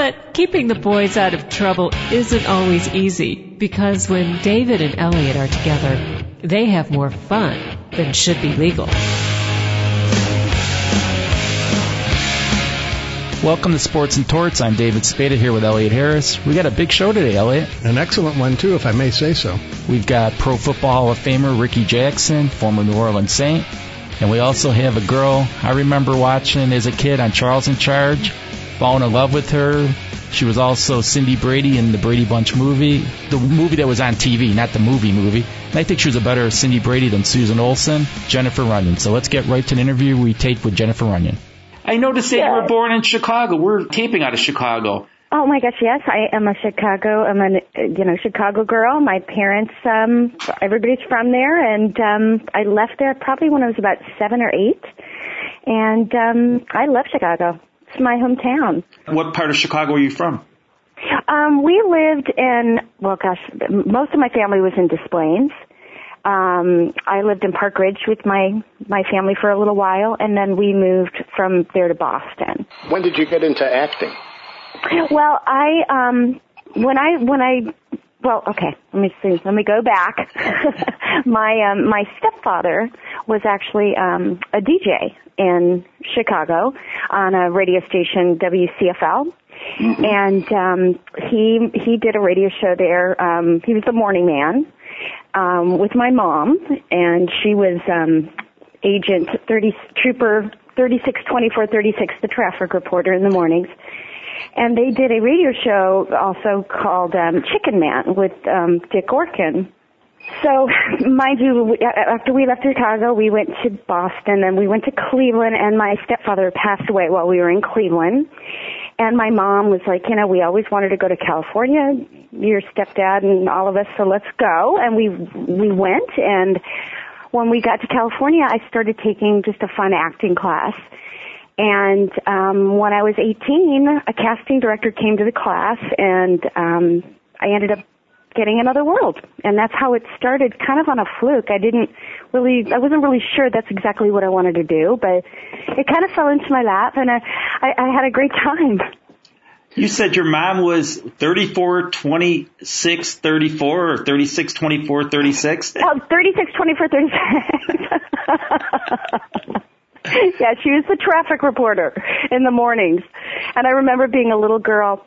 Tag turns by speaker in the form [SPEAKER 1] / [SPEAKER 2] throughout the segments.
[SPEAKER 1] But keeping the boys out of trouble isn't always easy because when David and Elliot are together, they have more fun than should be legal.
[SPEAKER 2] Welcome to Sports and Torts. I'm David Spada here with Elliot Harris. We got a big show today, Elliot.
[SPEAKER 3] An excellent one, too, if I may say so.
[SPEAKER 2] We've got Pro Football Hall of Famer Rickey Jackson, former New Orleans Saint. And we also have a girl I remember watching as a kid on Charles in Charge fallen in love with her. She was also Cindy Brady in the Brady Bunch movie, the movie that was on TV, not the movie movie. And I think she was a better Cindy Brady than Susan Olsen, Jennifer Runyon. So let's get right to an interview we taped with Jennifer Runyon.
[SPEAKER 4] I noticed that you were born in Chicago. We're taping out of Chicago.
[SPEAKER 5] Oh my gosh, yes, I am a Chicago. I'm a you know Chicago girl. My parents, um, everybody's from there, and um, I left there probably when I was about seven or eight, and um, I love Chicago. It's my hometown.
[SPEAKER 4] What part of Chicago are you from?
[SPEAKER 5] Um, we lived in, well gosh, most of my family was in Des Plaines. Um, I lived in Park Ridge with my, my family for a little while and then we moved from there to Boston.
[SPEAKER 3] When did you get into acting?
[SPEAKER 5] Well, I, um, when I, when I well, okay. Let me see. Let me go back. my um, my stepfather was actually um, a DJ in Chicago on a radio station WCFL, mm-hmm. and um, he he did a radio show there. Um, he was the morning man um, with my mom, and she was um, Agent Thirty Trooper Thirty Six Twenty Four Thirty Six, the traffic reporter in the mornings and they did a radio show also called um, Chicken Man with um, Dick Orkin. So, mind you, after we left Chicago, we went to Boston, and we went to Cleveland, and my stepfather passed away while we were in Cleveland. And my mom was like, you know, we always wanted to go to California, your stepdad and all of us, so let's go. And we we went, and when we got to California, I started taking just a fun acting class and um, when I was 18, a casting director came to the class, and um, I ended up getting another world, and that's how it started. Kind of on a fluke. I didn't really, I wasn't really sure that's exactly what I wanted to do, but it kind of fell into my lap, and I, I, I had a great time.
[SPEAKER 4] You said your mom was 34, 26, 34 or 36, 24, 36?
[SPEAKER 5] Oh, 36, 24, 36. yeah, she was the traffic reporter in the mornings. And I remember being a little girl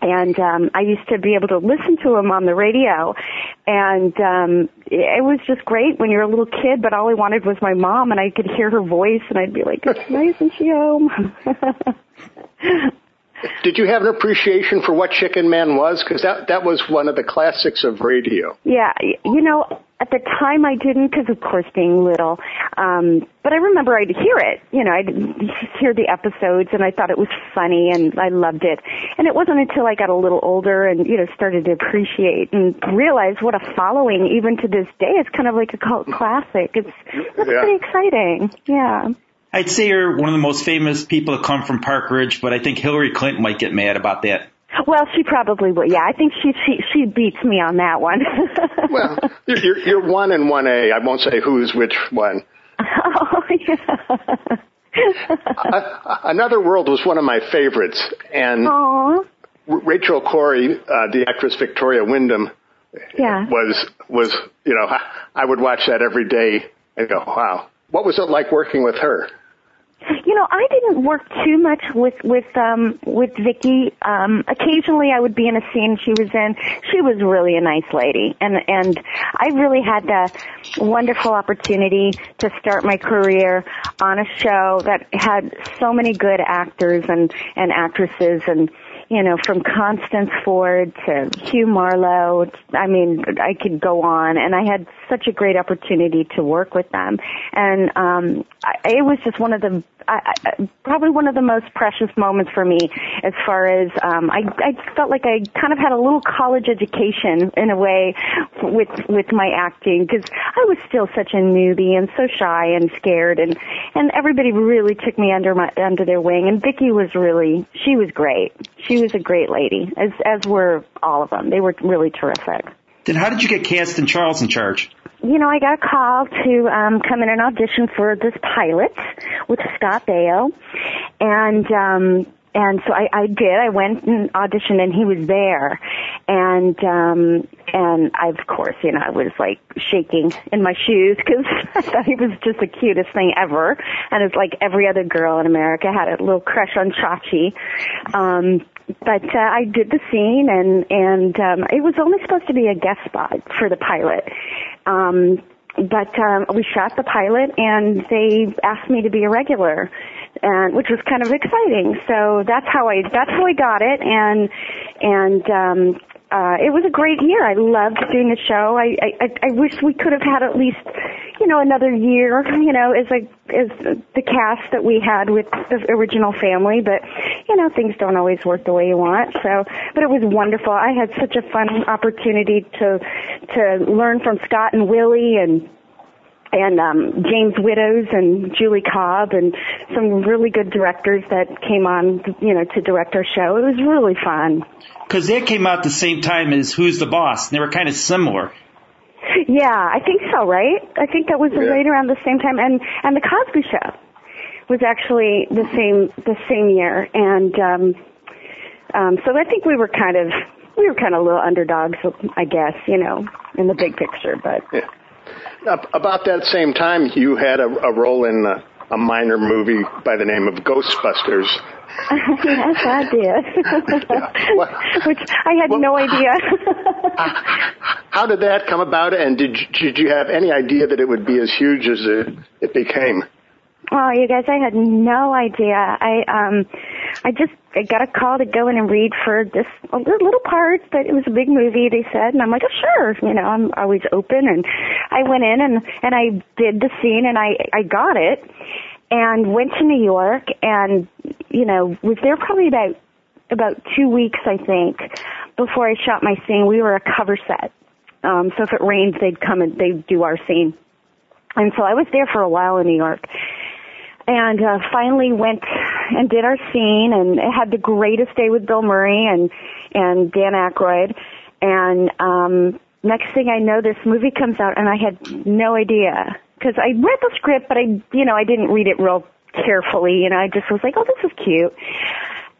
[SPEAKER 5] and um I used to be able to listen to him on the radio and um it was just great when you're a little kid but all I wanted was my mom and I could hear her voice and I'd be like why isn't she home
[SPEAKER 3] Did you have an appreciation for what Chicken Man was? Because that that was one of the classics of radio.
[SPEAKER 5] Yeah, you know, at the time I didn't, because of course being little. Um, but I remember I'd hear it. You know, I'd hear the episodes, and I thought it was funny, and I loved it. And it wasn't until I got a little older and you know started to appreciate and realize what a following, even to this day, it's kind of like a cult classic. It's that's yeah. pretty exciting. Yeah.
[SPEAKER 4] I'd say you're one of the most famous people to come from Park Ridge, but I think Hillary Clinton might get mad about that.
[SPEAKER 5] Well, she probably would. Yeah, I think she she she beats me on that one.
[SPEAKER 3] well, you're you're one and one A. I won't say who's which one.
[SPEAKER 5] Oh yeah.
[SPEAKER 3] Another World was one of my favorites, and
[SPEAKER 5] Aww.
[SPEAKER 3] Rachel Cory, uh, the actress Victoria Wyndham,
[SPEAKER 5] yeah.
[SPEAKER 3] was was you know I would watch that every day and go, wow, what was it like working with her?
[SPEAKER 5] You know, I didn't work too much with with um with Vicky. Um occasionally I would be in a scene she was in. She was really a nice lady and and I really had the wonderful opportunity to start my career on a show that had so many good actors and and actresses and you know, from Constance Ford to Hugh Marlowe. I mean, I could go on, and I had such a great opportunity to work with them, and um, I, it was just one of the I, I, probably one of the most precious moments for me as far as um, I, I felt like I kind of had a little college education in a way with with my acting because I was still such a newbie and so shy and scared and and everybody really took me under my under their wing. And Vicki was really she was great. She was a great lady as as were all of them. They were really terrific.
[SPEAKER 4] Then how did you get cast in Charles in Charge?
[SPEAKER 5] you know, I got a call to um, come in and audition for this pilot with Scott Baio, and um, and so I, I did. I went and auditioned, and he was there, and um, and I, of course, you know, I was like shaking in my shoes because I thought he was just the cutest thing ever, and it's like every other girl in America had a little crush on Chachi. Um, but uh, I did the scene, and and um, it was only supposed to be a guest spot for the pilot. Um, but um, we shot the pilot, and they asked me to be a regular, and which was kind of exciting. So that's how I that's how I got it, and and um, uh, it was a great year. I loved doing the show. I, I, I wish we could have had at least, you know, another year, you know, as a, as the cast that we had with the original family, but, you know, things don't always work the way you want. So, but it was wonderful. I had such a fun opportunity to, to learn from Scott and Willie and, and um, James Widdoes and Julie Cobb and some really good directors that came on, you know, to direct our show. It was really fun.
[SPEAKER 4] Because that came out the same time as Who's the Boss. And they were kind of similar.
[SPEAKER 5] Yeah, I think so, right? I think that was
[SPEAKER 3] Yeah.
[SPEAKER 5] right around the same time, and and the Cosby Show was actually the same the same year, and um, um, so I think we were kind of we were kind of little underdogs, I guess, you know, in the big picture, but.
[SPEAKER 3] Yeah. Ab- About that same time, you had a, a role in a, a minor movie by the name of Ghostbusters.
[SPEAKER 5] yes, I did.
[SPEAKER 3] What-
[SPEAKER 5] Which I had
[SPEAKER 3] what-
[SPEAKER 5] no idea.
[SPEAKER 3] How did that come about, and did you, did you have any idea that it would be as huge as it, it became?
[SPEAKER 5] oh, you guys, I had no idea. I um, I just I got a call to go in and read for this a little part, but it was a big movie. They said, and I'm like, oh, sure. You know, I'm always open, and I went in and and I did the scene, and I I got it, and went to New York, and you know, was there probably about about two weeks, I think, before I shot my scene. We were a cover set. Um, so if it rains, they'd come and they'd do our scene. And so I was there for a while in New York. And uh, finally went and did our scene and had the greatest day with Bill Murray and and Dan Aykroyd. And um, next thing I know, this movie comes out, and I had no idea because I read the script, but I, you know, I didn't read it real carefully. You know, I just was like, oh, this is cute,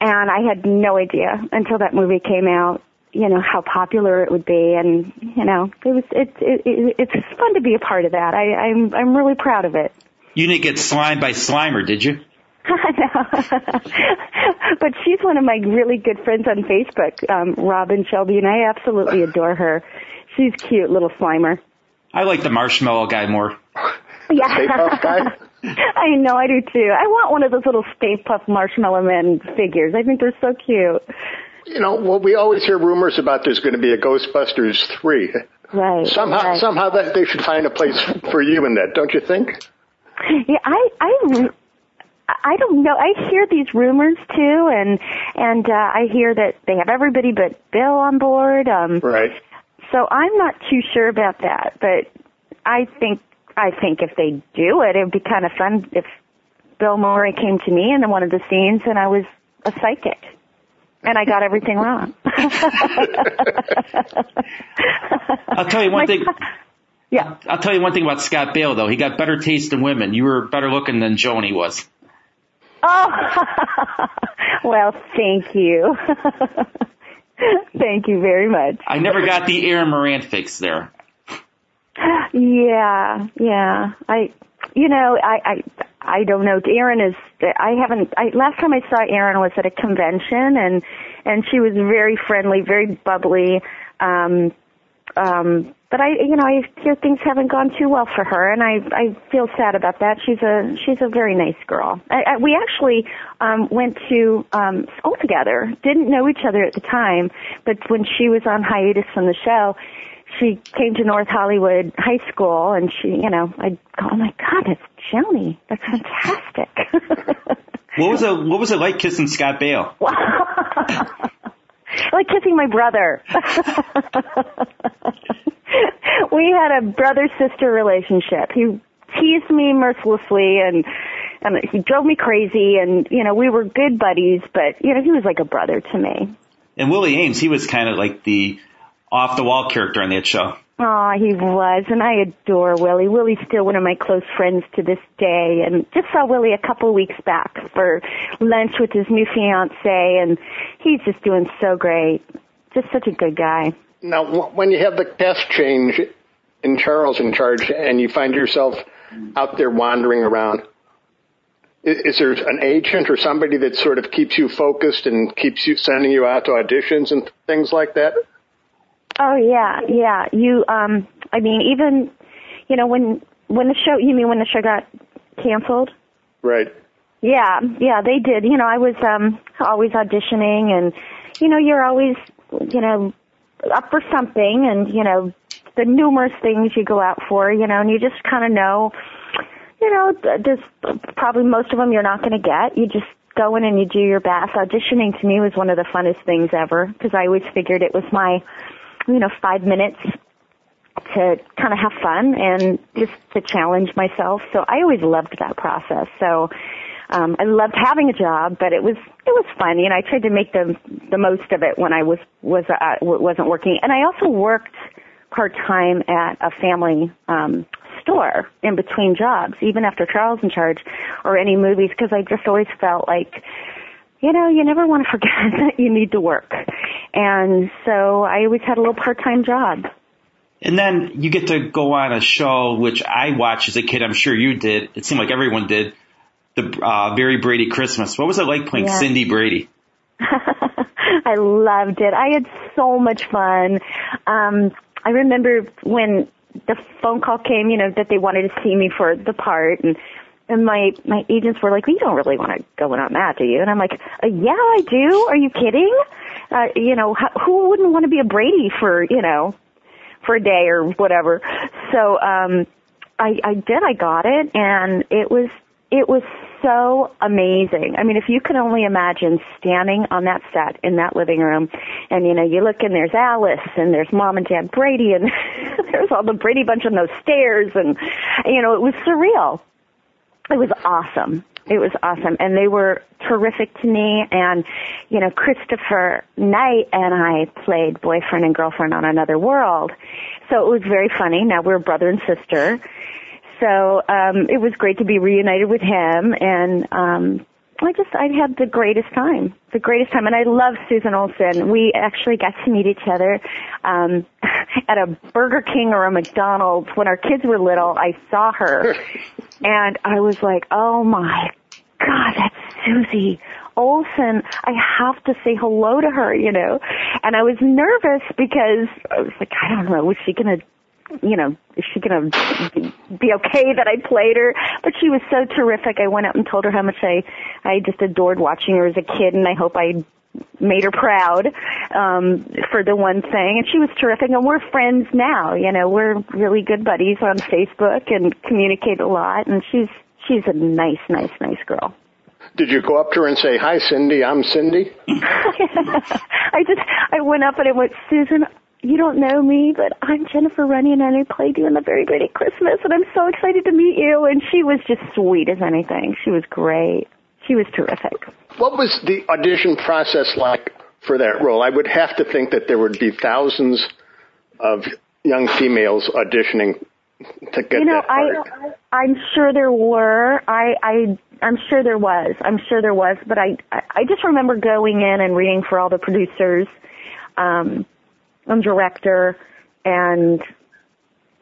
[SPEAKER 5] and I had no idea until that movie came out. You know how popular it would be, and you know it was it, it, it it's fun to be a part of that. I, I'm I'm really proud of it.
[SPEAKER 4] You didn't get slimed by Slimer, did you?
[SPEAKER 5] But she's one of my really good friends on Facebook, um, Robin Shelby, and I absolutely adore her. She's cute, little Slimer.
[SPEAKER 4] I like the marshmallow guy more.
[SPEAKER 5] Yeah.
[SPEAKER 3] Stay Puft guy?
[SPEAKER 5] I know, I do too. I want one of those little Stay Puft Marshmallow Men figures. I think they're so cute.
[SPEAKER 3] You know, well, we always hear rumors about there's going to be a Ghostbusters 3.
[SPEAKER 5] Right.
[SPEAKER 3] Somehow,
[SPEAKER 5] right.
[SPEAKER 3] somehow that they should find a place for you in that, don't you think?
[SPEAKER 5] Yeah, I, I, I don't know. I hear these rumors too, and and uh, I hear that they have everybody but Bill on board. Um,
[SPEAKER 3] Right.
[SPEAKER 5] So I'm not too sure about that, but I think I think if they do it, it would be kind of fun if Bill Murray came to me in one of the scenes and I was a psychic. And I got everything wrong.
[SPEAKER 4] I'll tell you one
[SPEAKER 5] My-
[SPEAKER 4] thing.
[SPEAKER 5] Yeah.
[SPEAKER 4] I'll tell you one thing about Scott Baio though. He got better taste in women. You were better looking than Joni was.
[SPEAKER 5] Oh, well, thank you. thank you very much.
[SPEAKER 4] I never got the Erin Moran fix there.
[SPEAKER 5] Yeah, yeah. I, you know, I, I, I don't know. Erin is. I haven't. I last time I saw Erin was at a convention, and and she was very friendly, very bubbly. Um, um, but I, you know, I hear things haven't gone too well for her, and I, I feel sad about that. She's a, she's a very nice girl. I, I, we actually um, went to um, school together. Didn't know each other at the time, but when she was on hiatus from the show, she came to North Hollywood High School, and she, you know, I go, oh my God, that's Joni. That's fantastic.
[SPEAKER 4] what was it? What was it like kissing Scott Baio?
[SPEAKER 5] like kissing my brother. we had a brother sister relationship. He teased me mercilessly and and he drove me crazy and you know we were good buddies but you know he was like a brother to me
[SPEAKER 4] and willie aames he was kind of like the off the wall character on that show
[SPEAKER 5] Oh, he was, and I adore Willie. Willie's still one of my close friends to this day, and just saw Willie a couple weeks back for lunch with his new fiance, and he's just doing so great. Just such a good guy.
[SPEAKER 3] Now, when you have the cast change in Charles in charge, and you find yourself out there wandering around, is there an agent or somebody that sort of keeps you focused and keeps you sending you out to auditions and things like that?
[SPEAKER 5] Oh yeah, yeah. You, um, I mean, even, you know, when when the show, you mean when the show got canceled?
[SPEAKER 3] Right.
[SPEAKER 5] Yeah, yeah, they did. You know, I was um always auditioning, and you know, you're always, you know, up for something, and you know, the numerous things you go out for, you know, and you just kind of know, you know, there's probably most of them you're not going to get. You just go in and you do your best. Auditioning to me was one of the funnest things ever because I always figured it was my you know, five minutes to kind of have fun and just to challenge myself. So I always loved that process. So um, I loved having a job, but it was it was fun. You know, I tried to make the the most of it when I was was uh, wasn't working, and I also worked part time at a family um, store in between jobs, even after Charles in Charge or any movies, because I just always felt like you know, you never want to forget that you need to work. And so I always had a little part-time job.
[SPEAKER 4] And then you get to go on a show, which I watched as a kid. I'm sure you did. It seemed like everyone did. The uh, Very Brady Christmas. What was it like playing yeah. Cindy Brady?
[SPEAKER 5] I loved it. I had so much fun. Um, I remember when the phone call came, you know, that they wanted to see me for the part, and and my my agents were like, "We don't really want to go in on that, do you?" And I'm like, uh, "Yeah, I do. Are you kidding? Uh, you know, who wouldn't want to be a Brady for you know, for a day or whatever?" So um, I I did. I got it, and it was it was so amazing. I mean, if you could only imagine standing on that set in that living room, and you know, you look and there's Alice, and there's Mom and Dad Brady, and there's all the Brady bunch on those stairs, and you know, it was surreal it was awesome. It was awesome. And they were terrific to me. And, you know, Christopher Knight and I played boyfriend and girlfriend on another world. So it was very funny. Now we're brother and sister. So, um, it was great to be reunited with him and, um, I just I had the greatest time, the greatest time, and I love Susan Olsen. We actually got to meet each other um, at a Burger King or a McDonald's when our kids were little. I saw her, and I was like, "Oh my God, that's Susie Olsen. I have to say hello to her," you know. And I was nervous because I was like, "I don't know, was she gonna you know, is she going to be okay that I played her? But she was so terrific. I went out and told her how much I, I just adored watching her as a kid and I hope I made her proud, um, for the one thing. And she was terrific and we're friends now, you know, we're really good buddies on Facebook and communicate a lot and she's, she's a nice, nice, nice girl.
[SPEAKER 3] Did you go up to her and say, "Hi, Cindy. I'm Cindy"?
[SPEAKER 5] I just I went up and I went, Susan you don't know me, but I'm Jennifer Runyon and I played you in the Very Brady Christmas and I'm so excited to meet you. And she was just sweet as anything. She was great. She was terrific.
[SPEAKER 3] What was the audition process like for that role? I would have to think that there would be thousands of young females auditioning to get
[SPEAKER 5] you know,
[SPEAKER 3] that part.
[SPEAKER 5] I, I'm sure there were. I, I, I'm sure there was. I'm sure there was. But I, I just remember going in and reading for all the producers. Um, um, director, and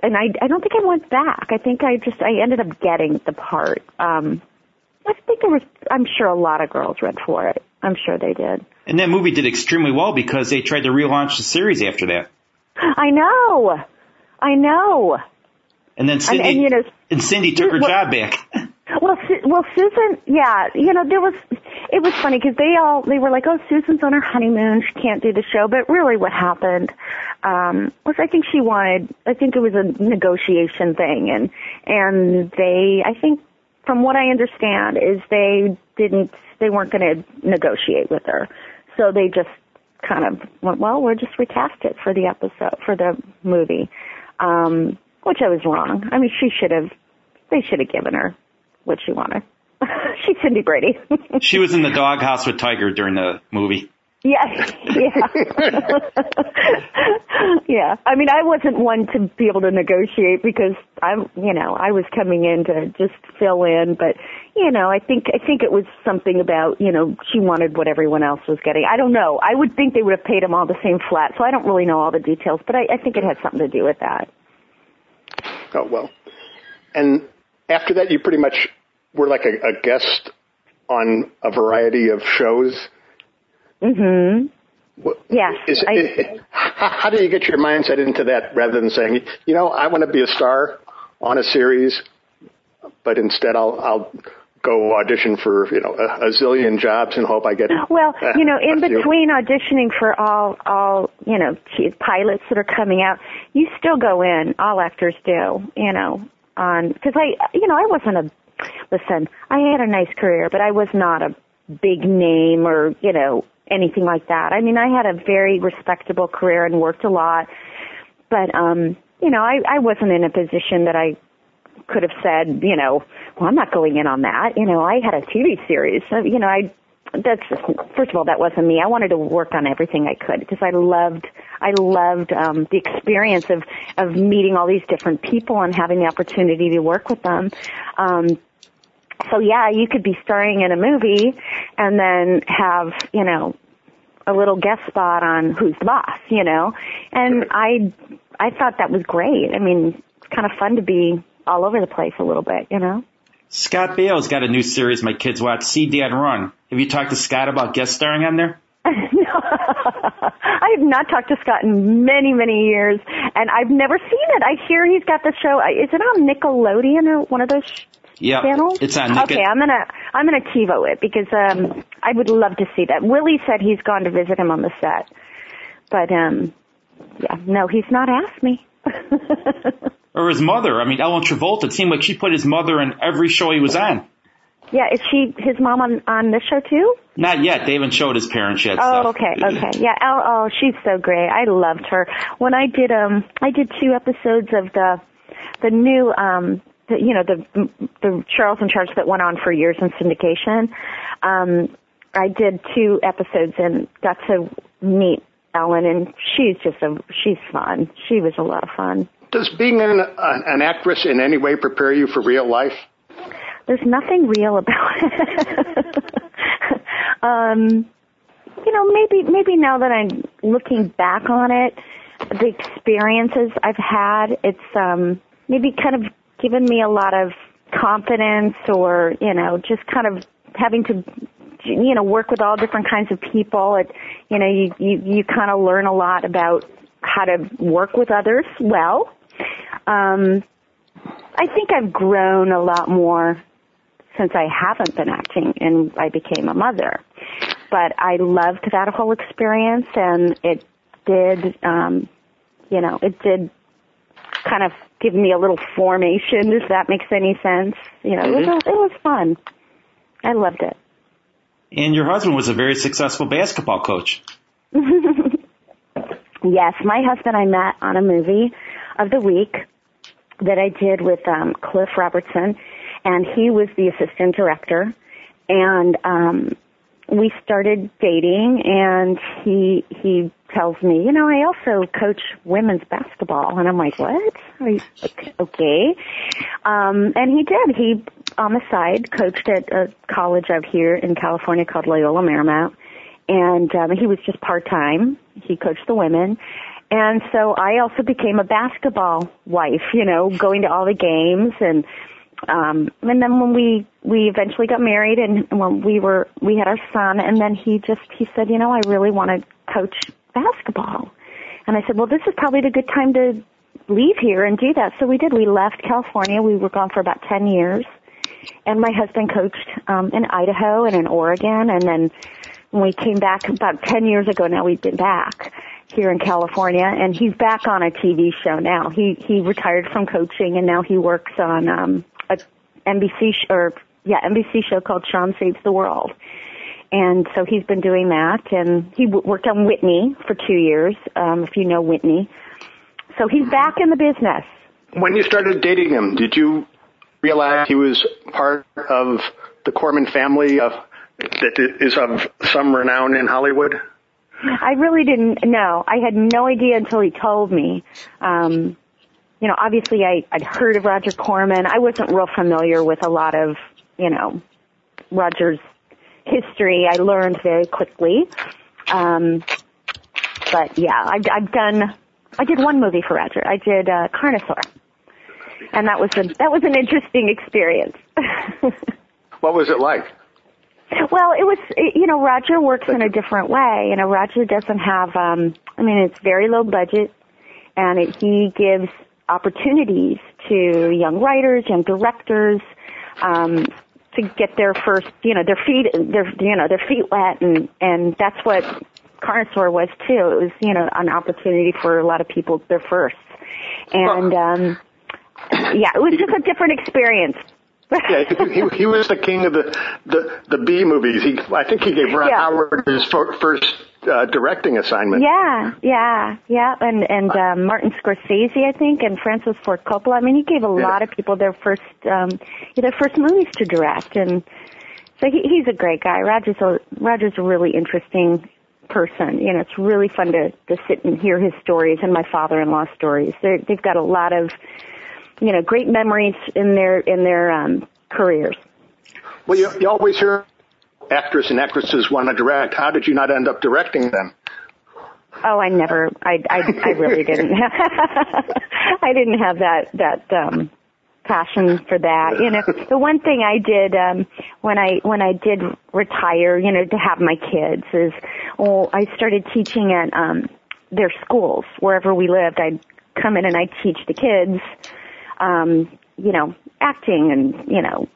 [SPEAKER 5] and I I don't think I went back. I think I just I ended up getting the part. Um, I think there was I'm sure a lot of girls read for it. I'm sure they did.
[SPEAKER 4] And that movie did extremely well because they tried to relaunch the series after that.
[SPEAKER 5] I know. I know.
[SPEAKER 4] And then Cindy,
[SPEAKER 5] and, and, you know,
[SPEAKER 4] and Cindy took her
[SPEAKER 5] well,
[SPEAKER 4] job back.
[SPEAKER 5] Well, well, Susan, yeah, you know, there was, it was funny because they all, they were like, oh, Susan's on her honeymoon, she can't do the show, but really what happened, um, was I think she wanted, I think it was a negotiation thing and, and they, I think from what I understand is they didn't, they weren't going to negotiate with her. So they just kind of went, well, we'll just recast it for the episode, for the movie. Um, which I was wrong. I mean, she should have, they should have given her what she wanted. She's Cindy Brady.
[SPEAKER 4] she was in the doghouse with Tiger during the movie.
[SPEAKER 5] Yeah, yeah, yeah. I mean, I wasn't one to be able to negotiate because I'm, you know, I was coming in to just fill in. But you know, I think I think it was something about, you know, she wanted what everyone else was getting. I don't know. I would think they would have paid them all the same flat. So I don't really know all the details, but I, I think it had something to do with that.
[SPEAKER 3] Oh well. And after that, you pretty much were like a, a guest on a variety of shows.
[SPEAKER 5] Mm-hmm.
[SPEAKER 3] What,
[SPEAKER 5] yes.
[SPEAKER 3] Is, I, how, how do you get your mindset into that rather than saying, you know, I want to be a star on a series, but instead I'll, I'll go audition for you know a, a zillion jobs and hope I get.
[SPEAKER 5] Well, you know, in between auditioning for all all you know pilots that are coming out, you still go in. All actors do, you know, on because I you know I wasn't a listen. I had a nice career, but I was not a big name or you know anything like that. I mean, I had a very respectable career and worked a lot, but um, you know, I I wasn't in a position that I could have said, you know, well, I'm not going in on that. You know, I had a TV series. So, you know, I that's just first of all that wasn't me. I wanted to work on everything I could because I loved I loved um the experience of of meeting all these different people and having the opportunity to work with them. Um so yeah, you could be starring in a movie and then have, you know, a little guest spot on Who's the Boss, you know. And I I thought that was great. I mean, it's kind of fun to be all over the place a little bit, you know.
[SPEAKER 4] Scott Baio's got a new series my kids watch, See Dad Run. Have you talked to Scott about guest starring on there?
[SPEAKER 5] no, I have not talked to Scott in many, many years, and I've never seen it. I hear he's got the show. Uh, is it on Nickelodeon or one of those
[SPEAKER 4] yeah,
[SPEAKER 5] channels?
[SPEAKER 4] it's on.
[SPEAKER 5] Okay, I'm gonna I'm gonna TiVo it because um I would love to see that. Willie said he's gone to visit him on the set, but um yeah, no, he's not asked me.
[SPEAKER 4] or his mother. I mean, Ellen Travolta. It seemed like she put his mother in every show he was on.
[SPEAKER 5] Yeah, is she his mom on on this show too?
[SPEAKER 4] Not yet. They haven't showed his parents yet.
[SPEAKER 5] Oh,
[SPEAKER 4] so.
[SPEAKER 5] okay, okay. Yeah. Oh, oh, she's so great. I loved her. When I did um, I did two episodes of the the new um, you know the the Charles in Charge that went on for years in syndication. Um, I did two episodes and got to meet Ellen, and she's just a she's fun. She was a lot of fun.
[SPEAKER 3] Does being an, an actress in any way prepare you for real life?
[SPEAKER 5] There's nothing real about it. um, you know, maybe maybe now that I'm looking back on it, the experiences I've had, it's um, maybe kind of given me a lot of confidence, or you know, just kind of having to you know work with all different kinds of people. It you know you you you kind of learn a lot about how to work with others well. Um, I think I've grown a lot more since I haven't been acting and I became a mother. But I loved that whole experience and it did, um, you know, it did kind of give me a little formation, if that makes any sense. You know, mm-hmm. it, was, it was fun. I loved it.
[SPEAKER 4] And your husband was a very successful basketball coach.
[SPEAKER 5] yes, my husband I met on a movie of the week that I did with um, Cliff Robertson, and he was the assistant director. And um, we started dating, and he he tells me, you know, I also coach women's basketball, and I'm like, what? You, okay, um, and he did. He on the side coached at a college out here in California called Loyola Marymount, and um, he was just part time. He coached the women, and so I also became a basketball wife, you know, going to all the games. And um and then when we we eventually got married and when we were we had our son. And then he just he said, "You know, I really want to coach basketball." And I said, well, this is probably the good time to leave here and do that. So we did. We left California. We were gone for about 10 years. And my husband coached um, in Idaho and in Oregon. And then when we came back about 10 years ago now, we've been back here in California and he's back on a TV show now. He, he retired from coaching and now he works on, um, a NBC sh- or, yeah, NBC show called Sean Saves the World. And so he's been doing that and he w- worked on Whitney for two years, um, if you know Whitney. So he's back in the business.
[SPEAKER 3] When you started dating him, did you realize he was part of the Corman family of, that is of some renown in Hollywood?
[SPEAKER 5] I really didn't know. I had no idea until he told me. Um, you know, obviously I, I'd heard of Roger Corman. I wasn't real familiar with a lot of, you know, Roger's history. I learned very quickly. Um, but yeah, I've, I've done, I did one movie for Roger. I did, uh, Carnosaur. And that was a, that was an interesting experience.
[SPEAKER 3] what was it like?
[SPEAKER 5] Well, it was, it, you know, Roger works in a different way. You know, Roger doesn't have, um, I mean, it's very low budget and it, he gives opportunities to young writers, young directors, um, to get their first, you know, their feet, their, you know, their feet wet and, and that's what Carnosaur was too. It was, you know, an opportunity for a lot of people, their first. And, um, yeah, it was just a different experience
[SPEAKER 3] yeah, he, he was the king of the the, the B movies. He, I think he gave Ron yeah. Howard his first uh, directing assignment.
[SPEAKER 5] Yeah, yeah, yeah, and and uh, Martin Scorsese, I think, and Francis Ford Coppola. I mean, he gave a yeah. lot of people their first um, their first movies to direct, and so he, he's a great guy. Roger's a Roger's a really interesting person. You know, it's really fun to to sit and hear his stories and my father-in-law's stories. They're, they've got a lot of you know, great memories in their in their um, careers.
[SPEAKER 3] Well, you, you always hear actors and actresses want to direct. How did you not end up directing them?
[SPEAKER 5] Oh, I never. I I, I really didn't. I didn't have that that um passion for that. You know, the one thing I did um when I when I did retire, you know, to have my kids is well, I started teaching at um their schools wherever we lived. I'd come in and I'd teach the kids um, you know, acting and, you know,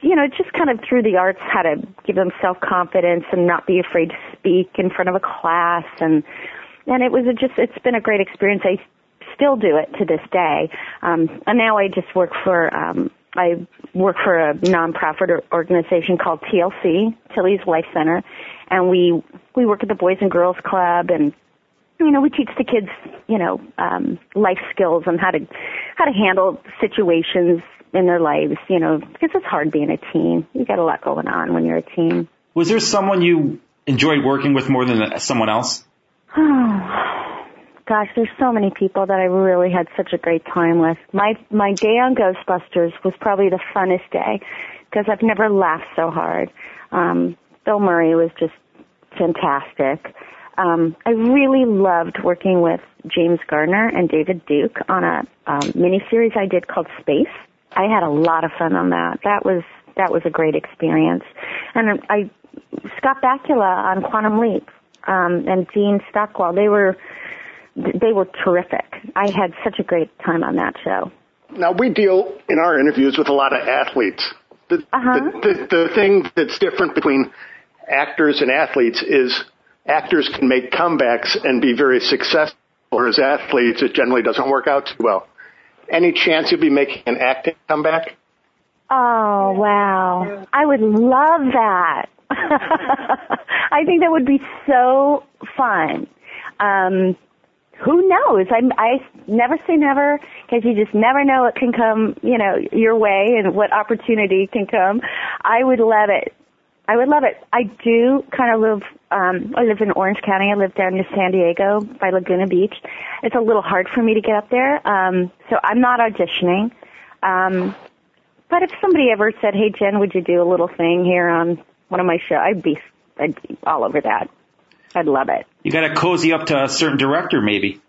[SPEAKER 5] you know, just kind of through the arts how to give them self-confidence and not be afraid to speak in front of a class and, and it was a just, it's been a great experience. I still do it to this day. Um, and now I just work for, um, I work for a nonprofit organization called TLC, Tilly's Life Center, and we we work at the Boys and Girls Club and you know, we teach the kids, you know, um, life skills and how to how to handle situations in their lives, you know, because it's hard being a teen. You got a lot going on when you're a teen.
[SPEAKER 4] Was there someone you enjoyed working with more than someone else?
[SPEAKER 5] Oh, gosh, there's so many people that I really had such a great time with. My my day on Ghostbusters was probably the funnest day because I've never laughed so hard. Um, Bill Murray was just fantastic. Um, I really loved working with James Garner and David Dukes on a um, miniseries I did called Space. I had a lot of fun on that. That was that was a great experience. And I Scott Bakula on Quantum Leap um, and Dean Stockwell. They were they were terrific. I had such a great time on that show.
[SPEAKER 3] Now we deal in our interviews with a lot of athletes. The, uh-huh. the, the, the thing that's different between actors and athletes is actors can make comebacks and be very successful, whereas athletes, it generally doesn't work out too well. Any chance you'll be making an acting comeback?
[SPEAKER 5] Oh, wow. I would love that. I think that would be so fun. Um, who knows? I, I never say never because you just never know what can come, you know, your way and what opportunity can come. I would love it. I would love it. I do kind of live, um, I live in Orange County. I live down near San Diego by Laguna Beach. It's a little hard for me to get up there. Um, so I'm not auditioning. Um, but if somebody ever said, hey Jen, would you do a little thing here on one of my shows, I'd be, I'd be all over that. I'd love it.
[SPEAKER 4] You gotta cozy up to a certain director maybe.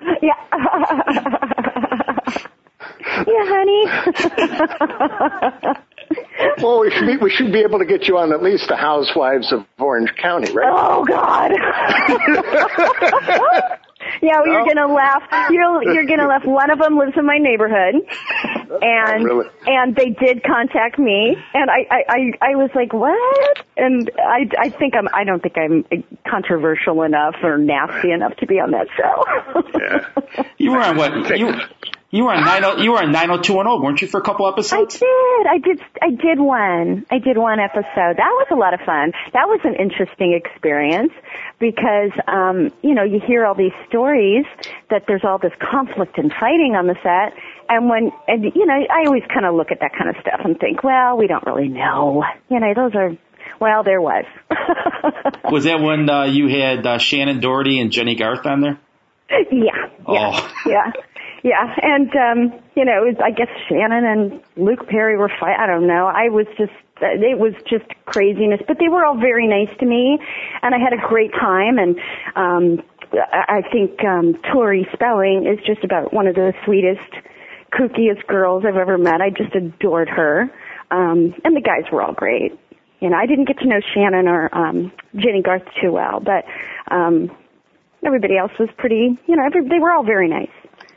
[SPEAKER 5] Yeah. yeah, honey.
[SPEAKER 3] well, we should be we should be able to get you on at least the Housewives of Orange County, right?
[SPEAKER 5] Oh God. Yeah, well,
[SPEAKER 3] No?
[SPEAKER 5] you're gonna laugh. You're you're gonna laugh. One of them lives in my neighborhood, and
[SPEAKER 3] really?
[SPEAKER 5] and they did contact me, and I I I, I was like, what? And I I think I'm I don't think I'm controversial enough or nasty enough to be on that show.
[SPEAKER 3] Yeah.
[SPEAKER 4] You were on what? You you were on nine oh you were on nine oh two one oh, weren't you, for a couple episodes?
[SPEAKER 5] I did. I did. I did one. I did one episode. That was a lot of fun. That was an interesting experience because, um, you know, you hear all these stories that there's all this conflict and fighting on the set, and when, and you know, I always kind of look at that kind of stuff and think, well, we don't really know. You know, those are. Well, there was.
[SPEAKER 4] Was that when uh, you had uh, Shannen Doherty and Jennie Garth on there?
[SPEAKER 5] yeah. Yeah.
[SPEAKER 4] Oh.
[SPEAKER 5] Yeah. Yeah, and um, you know, it was, I guess Shannen and Luke Perry were fight. I don't know. I was just, uh, it was just craziness. But they were all very nice to me, and I had a great time. And um, I I think um, Tori Spelling is just about one of the sweetest, kookiest girls I've ever met. I just adored her, um, and the guys were all great. You know, I didn't get to know Shannen or um, Jennie Garth too well, but um, everybody else was pretty. You know, every, they were all very nice.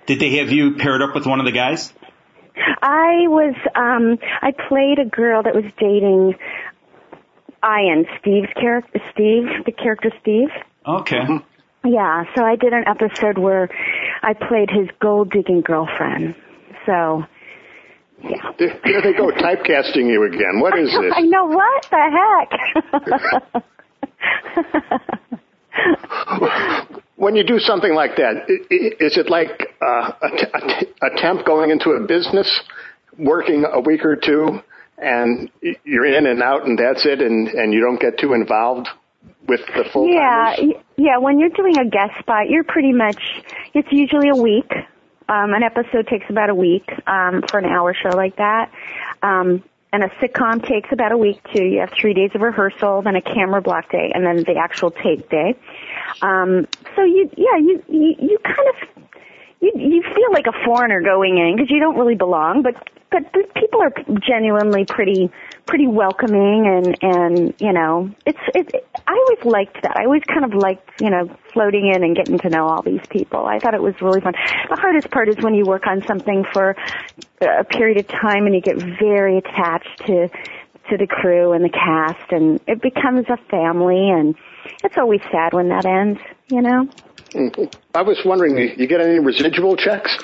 [SPEAKER 4] Did they have you paired up with one of the guys?
[SPEAKER 5] I was um I played a girl that was dating Ian, Steve's character Steve, the character Steve.
[SPEAKER 4] Okay.
[SPEAKER 5] Yeah, so I did an episode where I played his gold digging girlfriend. So yeah.
[SPEAKER 3] Here they go typecasting you again. What is this?
[SPEAKER 5] I know what the heck.
[SPEAKER 3] When you do something like that, is it like uh, a, t- a, t- a temp going into a business, working a week or two, and you're in and out, and that's it, and and you don't get too involved with the full
[SPEAKER 5] Yeah, yeah. When you're doing a guest spot, you're pretty much. It's usually a week. Um, an episode takes about a week um, for an hour show like that. Um, and a sitcom takes about a week too. You have three days of rehearsal, then a camera block day, and then the actual take day. Um, so you, yeah, you, you, you kind of, you, you feel like a foreigner going in because you don't really belong, but, but the people are genuinely pretty, pretty welcoming and, and, you know, it's, it, I always liked that. I always kind of liked, you know, floating in and getting to know all these people. I thought it was really fun. The hardest part is when you work on something for a period of time and you get very attached to, to the crew and the cast and it becomes a family and it's always sad when that ends, you know? Mm-hmm.
[SPEAKER 3] I was wondering, you you get any residual checks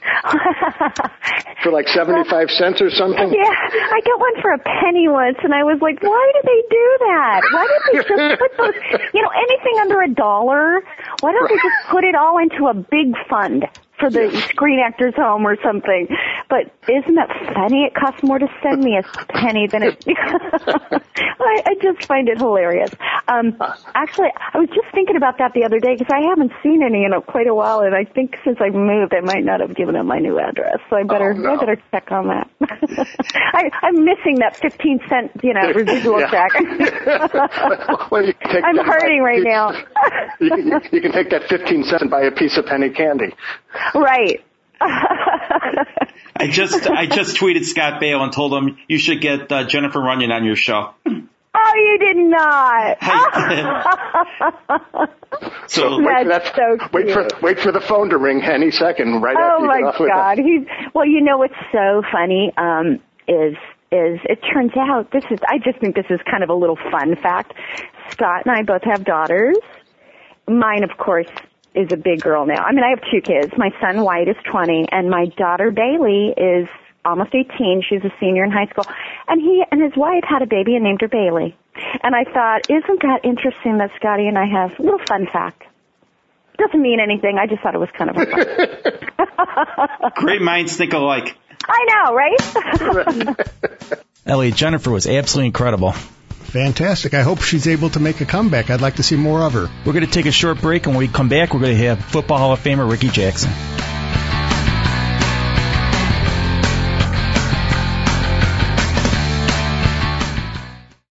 [SPEAKER 3] for like seventy-five cents or something?
[SPEAKER 5] Yeah, I got one for a penny once, and I was like, why do they do that? Why did they just put those, you know, anything under a dollar? Why don't they just put it all into a big fund for the Screen Actors Home or something? But isn't that funny? It costs more to send me a penny than it. I, I just find it hilarious. Um, actually, I was just thinking about that the other day because I haven't seen any in a, quite a while, and I think since I moved, I might not have given them my new address. So I better,
[SPEAKER 3] Oh, no.
[SPEAKER 5] I better check on that. I, I'm missing that 15 cent, you know, residual check.
[SPEAKER 3] well, you can take
[SPEAKER 5] I'm
[SPEAKER 3] that-
[SPEAKER 5] hurting right
[SPEAKER 3] you-
[SPEAKER 5] now.
[SPEAKER 3] you, you can take that fifteen cents and buy a piece of penny candy.
[SPEAKER 5] right.
[SPEAKER 4] I just I just tweeted Scott Baio and told him you should get uh, Jennifer Runyon on your show.
[SPEAKER 5] oh, you did not.
[SPEAKER 4] So
[SPEAKER 3] Wait for
[SPEAKER 5] That's
[SPEAKER 3] that-
[SPEAKER 5] so
[SPEAKER 3] wait for wait for the phone to ring any second, right
[SPEAKER 5] Oh
[SPEAKER 3] after you
[SPEAKER 5] my
[SPEAKER 3] get off with
[SPEAKER 5] God. He's, well, you know what's so funny, um, is, is it turns out this is, I just think this is kind of a little fun fact. Scott and I both have daughters. Mine, of course, is a big girl now. I mean, I have two kids. My son Wyatt is 20 and my daughter Bailey is almost 18. She's a senior in high school. And he and his wife had a baby and named her Bailey. And I thought, isn't that interesting that Scotty and I have a little fun fact? Doesn't mean anything. I just thought it was kind of a fun.
[SPEAKER 4] great minds think alike.
[SPEAKER 5] I know, right?
[SPEAKER 2] Elliot, Jennifer was absolutely incredible.
[SPEAKER 6] Fantastic. I hope she's able to make a comeback. I'd like to see more of her.
[SPEAKER 2] We're going to take a short break, and when we come back, we're going to have Football Hall of Famer Rickey Jackson.